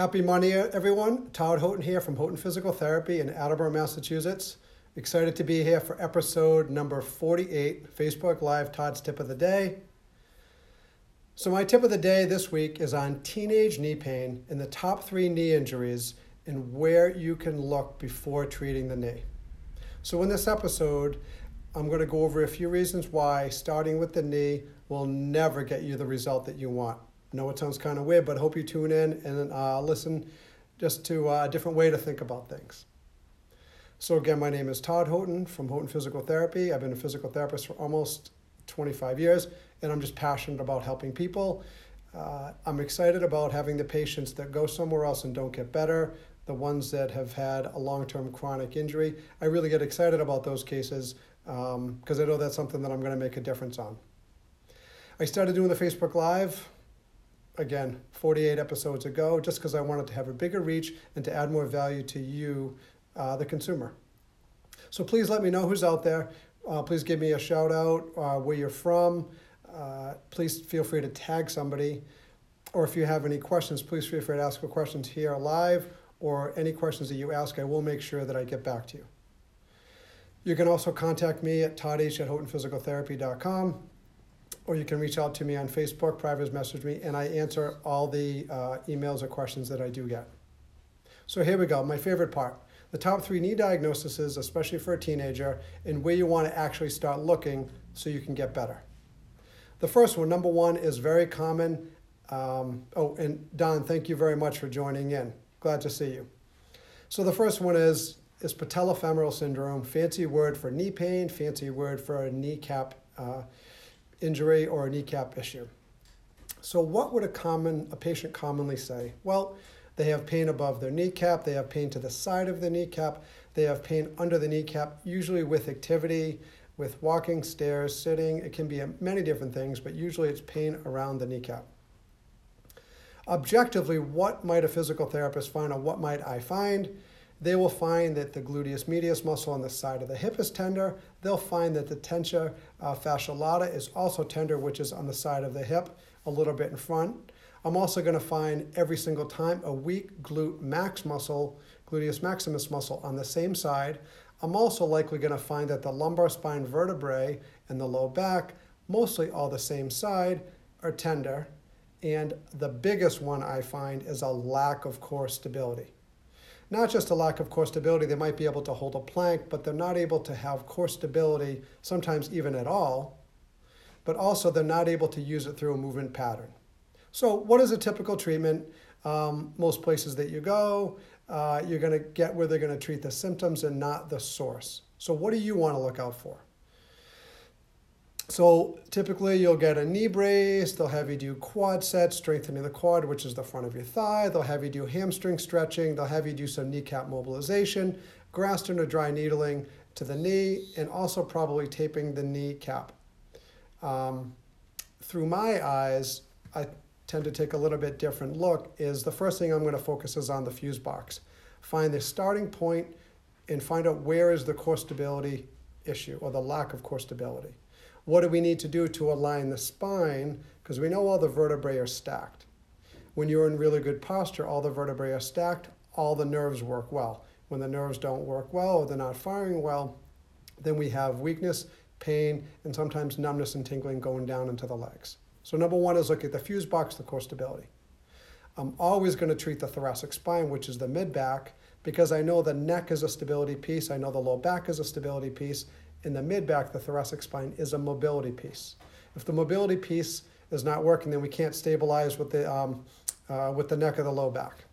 Happy Monday, everyone. Todd Houghton here from Houghton Physical Therapy in Attleboro, Massachusetts. Excited to be here for episode number 48, Facebook Live Todd's Tip of the Day. So, my tip of the day this week is on teenage knee pain and the top three knee injuries and where you can look before treating the knee. So, in this episode, I'm going to go over a few reasons why starting with the knee will never get you the result that you want. I know it sounds kind of weird, but I hope you tune in and uh, listen just to uh, a different way to think about things. So, again, my name is Todd Houghton from Houghton Physical Therapy. I've been a physical therapist for almost 25 years, and I'm just passionate about helping people. Uh, I'm excited about having the patients that go somewhere else and don't get better, the ones that have had a long term chronic injury. I really get excited about those cases because um, I know that's something that I'm going to make a difference on. I started doing the Facebook Live again 48 episodes ago just because I wanted to have a bigger reach and to add more value to you, uh, the consumer. So please let me know who's out there. Uh, please give me a shout out uh, where you're from. Uh, please feel free to tag somebody. Or if you have any questions, please feel free to ask questions here live or any questions that you ask, I will make sure that I get back to you. You can also contact me at toddh at houghtonphysicaltherapy.com or you can reach out to me on Facebook, private message me, and I answer all the uh, emails or questions that I do get. So here we go, my favorite part. The top three knee diagnoses, especially for a teenager, and where you want to actually start looking so you can get better. The first one, number one, is very common. Um, oh, and Don, thank you very much for joining in. Glad to see you. So the first one is is patellofemoral syndrome, fancy word for knee pain, fancy word for a kneecap uh, injury or a kneecap issue. So what would a common a patient commonly say? Well, they have pain above their kneecap, they have pain to the side of the kneecap, they have pain under the kneecap, usually with activity, with walking, stairs, sitting. It can be many different things, but usually it's pain around the kneecap. Objectively, what might a physical therapist find or what might I find? They will find that the gluteus medius muscle on the side of the hip is tender. They'll find that the tensor uh, fasciae lata is also tender, which is on the side of the hip, a little bit in front. I'm also going to find every single time a weak glute max muscle, gluteus maximus muscle on the same side. I'm also likely going to find that the lumbar spine vertebrae and the low back, mostly all the same side, are tender. And the biggest one I find is a lack of core stability not just a lack of core stability, they might be able to hold a plank, but they're not able to have core stability, sometimes even at all, but also they're not able to use it through a movement pattern. So, what is a typical treatment? Um, most places that you go, uh, you're going to get where they're going to treat the symptoms and not the source. So, what do you want to look out for? So typically you'll get a knee brace, they'll have you do quad sets, strengthening the quad, which is the front of your thigh. They'll have you do hamstring stretching. They'll have you do some kneecap mobilization, Graston or dry needling to the knee, and also probably taping the kneecap. Um, through my eyes, I tend to take a little bit different look is the first thing I'm going to focus is on the fuse box. Find the starting point and find out where is the core stability issue or the lack of core stability. What do we need to do to align the spine? Because we know all the vertebrae are stacked. When you're in really good posture, all the vertebrae are stacked, all the nerves work well. When the nerves don't work well or they're not firing well, then we have weakness, pain, and sometimes numbness and tingling going down into the legs. So, number one is look at the fuse box, the core stability. I'm always going to treat the thoracic spine, which is the mid back, because I know the neck is a stability piece, I know the low back is a stability piece, in the mid back, the thoracic spine, is a mobility piece. If the mobility piece is not working, then we can't stabilize with the, um, uh, with the neck of the low back.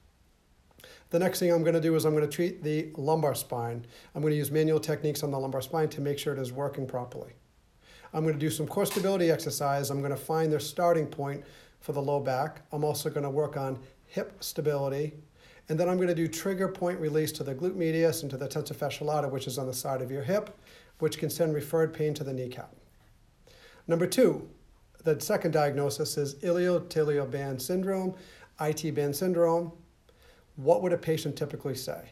The next thing I'm going to do is I'm going to treat the lumbar spine. I'm going to use manual techniques on the lumbar spine to make sure it is working properly. I'm going to do some core stability exercise. I'm going to find their starting point for the low back. I'm also going to work on hip stability. And then I'm going to do trigger point release to the glute medius and to the tensor fasciae lata, which is on the side of your hip which can send referred pain to the kneecap. Number two, the second diagnosis is iliotibial band syndrome, IT band syndrome. What would a patient typically say?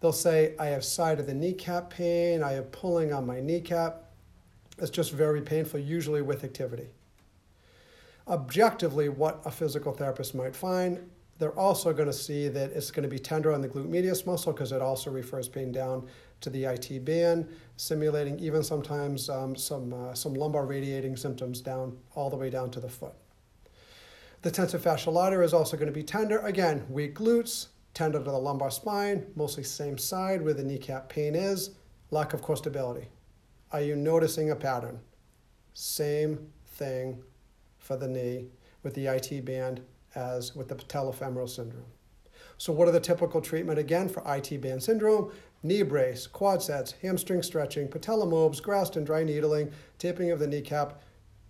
They'll say, I have side of the kneecap pain, I have pulling on my kneecap. It's just very painful, usually with activity. Objectively, what a physical therapist might find they're also going to see that it's going to be tender on the glute medius muscle because it also refers pain down to the IT band, simulating even sometimes um, some, uh, some lumbar radiating symptoms down all the way down to the foot. The tensor fasciae latae is also going to be tender. Again, weak glutes, tender to the lumbar spine, mostly same side where the kneecap pain is, lack of core stability. Are you noticing a pattern? Same thing for the knee with the IT band as with the patellofemoral syndrome. So, what are the typical treatment again for IT band syndrome? Knee brace, quad sets, hamstring stretching, patella mobs, and dry needling, taping of the kneecap,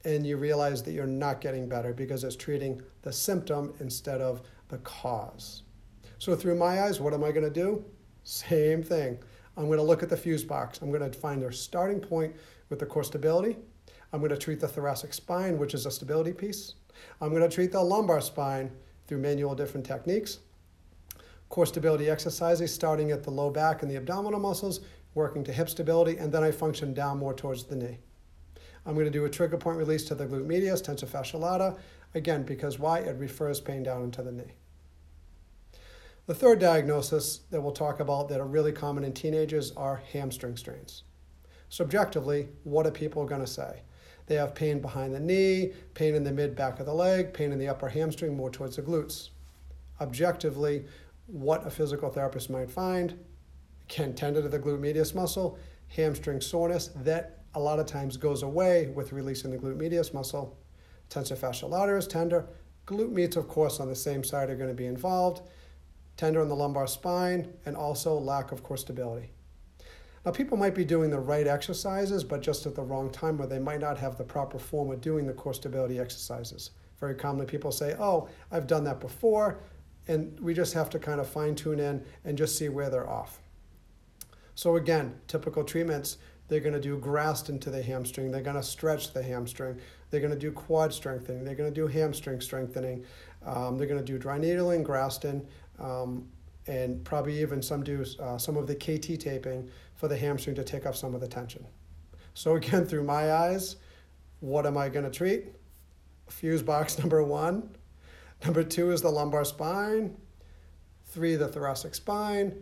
and you realize that you're not getting better because it's treating the symptom instead of the cause. So, through my eyes, what am I going to do? Same thing. I'm going to look at the fuse box. I'm going to find their starting point with the core stability. I'm going to treat the thoracic spine, which is a stability piece. I'm going to treat the lumbar spine through manual different techniques. Core stability exercises starting at the low back and the abdominal muscles, working to hip stability, and then I function down more towards the knee. I'm going to do a trigger point release to the glute medius, tensor fasciae latae, again, because why? It refers pain down into the knee. The third diagnosis that we'll talk about that are really common in teenagers are hamstring strains. Subjectively, what are people going to say? They have pain behind the knee, pain in the mid back of the leg, pain in the upper hamstring, more towards the glutes. Objectively, what a physical therapist might find can tend to the glute medius muscle, hamstring soreness that a lot of times goes away with releasing the glute medius muscle. Tensor fasciae latae is tender. Glute medius, of course, on the same side are going to be involved. Tender in the lumbar spine, and also lack of core stability. Now, people might be doing the right exercises, but just at the wrong time, or they might not have the proper form of doing the core stability exercises. Very commonly, people say, Oh, I've done that before, and we just have to kind of fine tune in and just see where they're off. So, again, typical treatments they're going to do Graston to the hamstring, they're going to stretch the hamstring, they're going to do quad strengthening, they're going to do hamstring strengthening, um, they're going to do dry needling, Graston. Um, and probably even some do uh, some of the KT taping for the hamstring to take off some of the tension. So again, through my eyes, what am I going to treat? Fuse box number one. Number two is the lumbar spine. Three, the thoracic spine.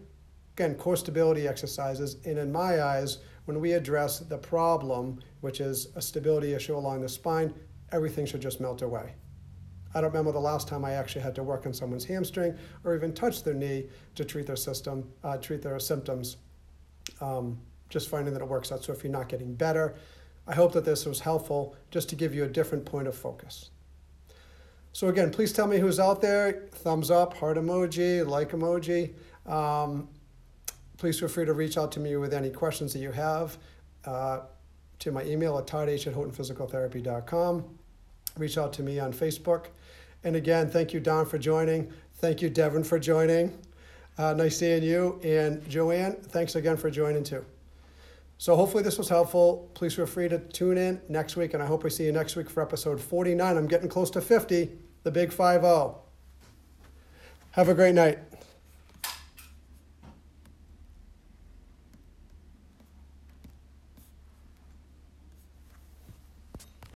Again, core stability exercises. And in my eyes, when we address the problem, which is a stability issue along the spine, everything should just melt away. I don't remember the last time I actually had to work on someone's hamstring or even touch their knee to treat their system, uh, treat their symptoms. Um, just finding that it works out. So if you're not getting better, I hope that this was helpful just to give you a different point of focus. So again, please tell me who's out there. Thumbs up, heart emoji, like emoji. Um, please feel free to reach out to me with any questions that you have uh, to my email at todd at houghtonphysicaltherapy.com. Reach out to me on Facebook. And again, thank you, Don, for joining. Thank you, Devin, for joining. Uh, nice seeing you. And Joanne, thanks again for joining too. So hopefully this was helpful. Please feel free to tune in next week, and I hope we see you next week for episode 49. I'm getting close to 50, the big 5 0. Have a great night.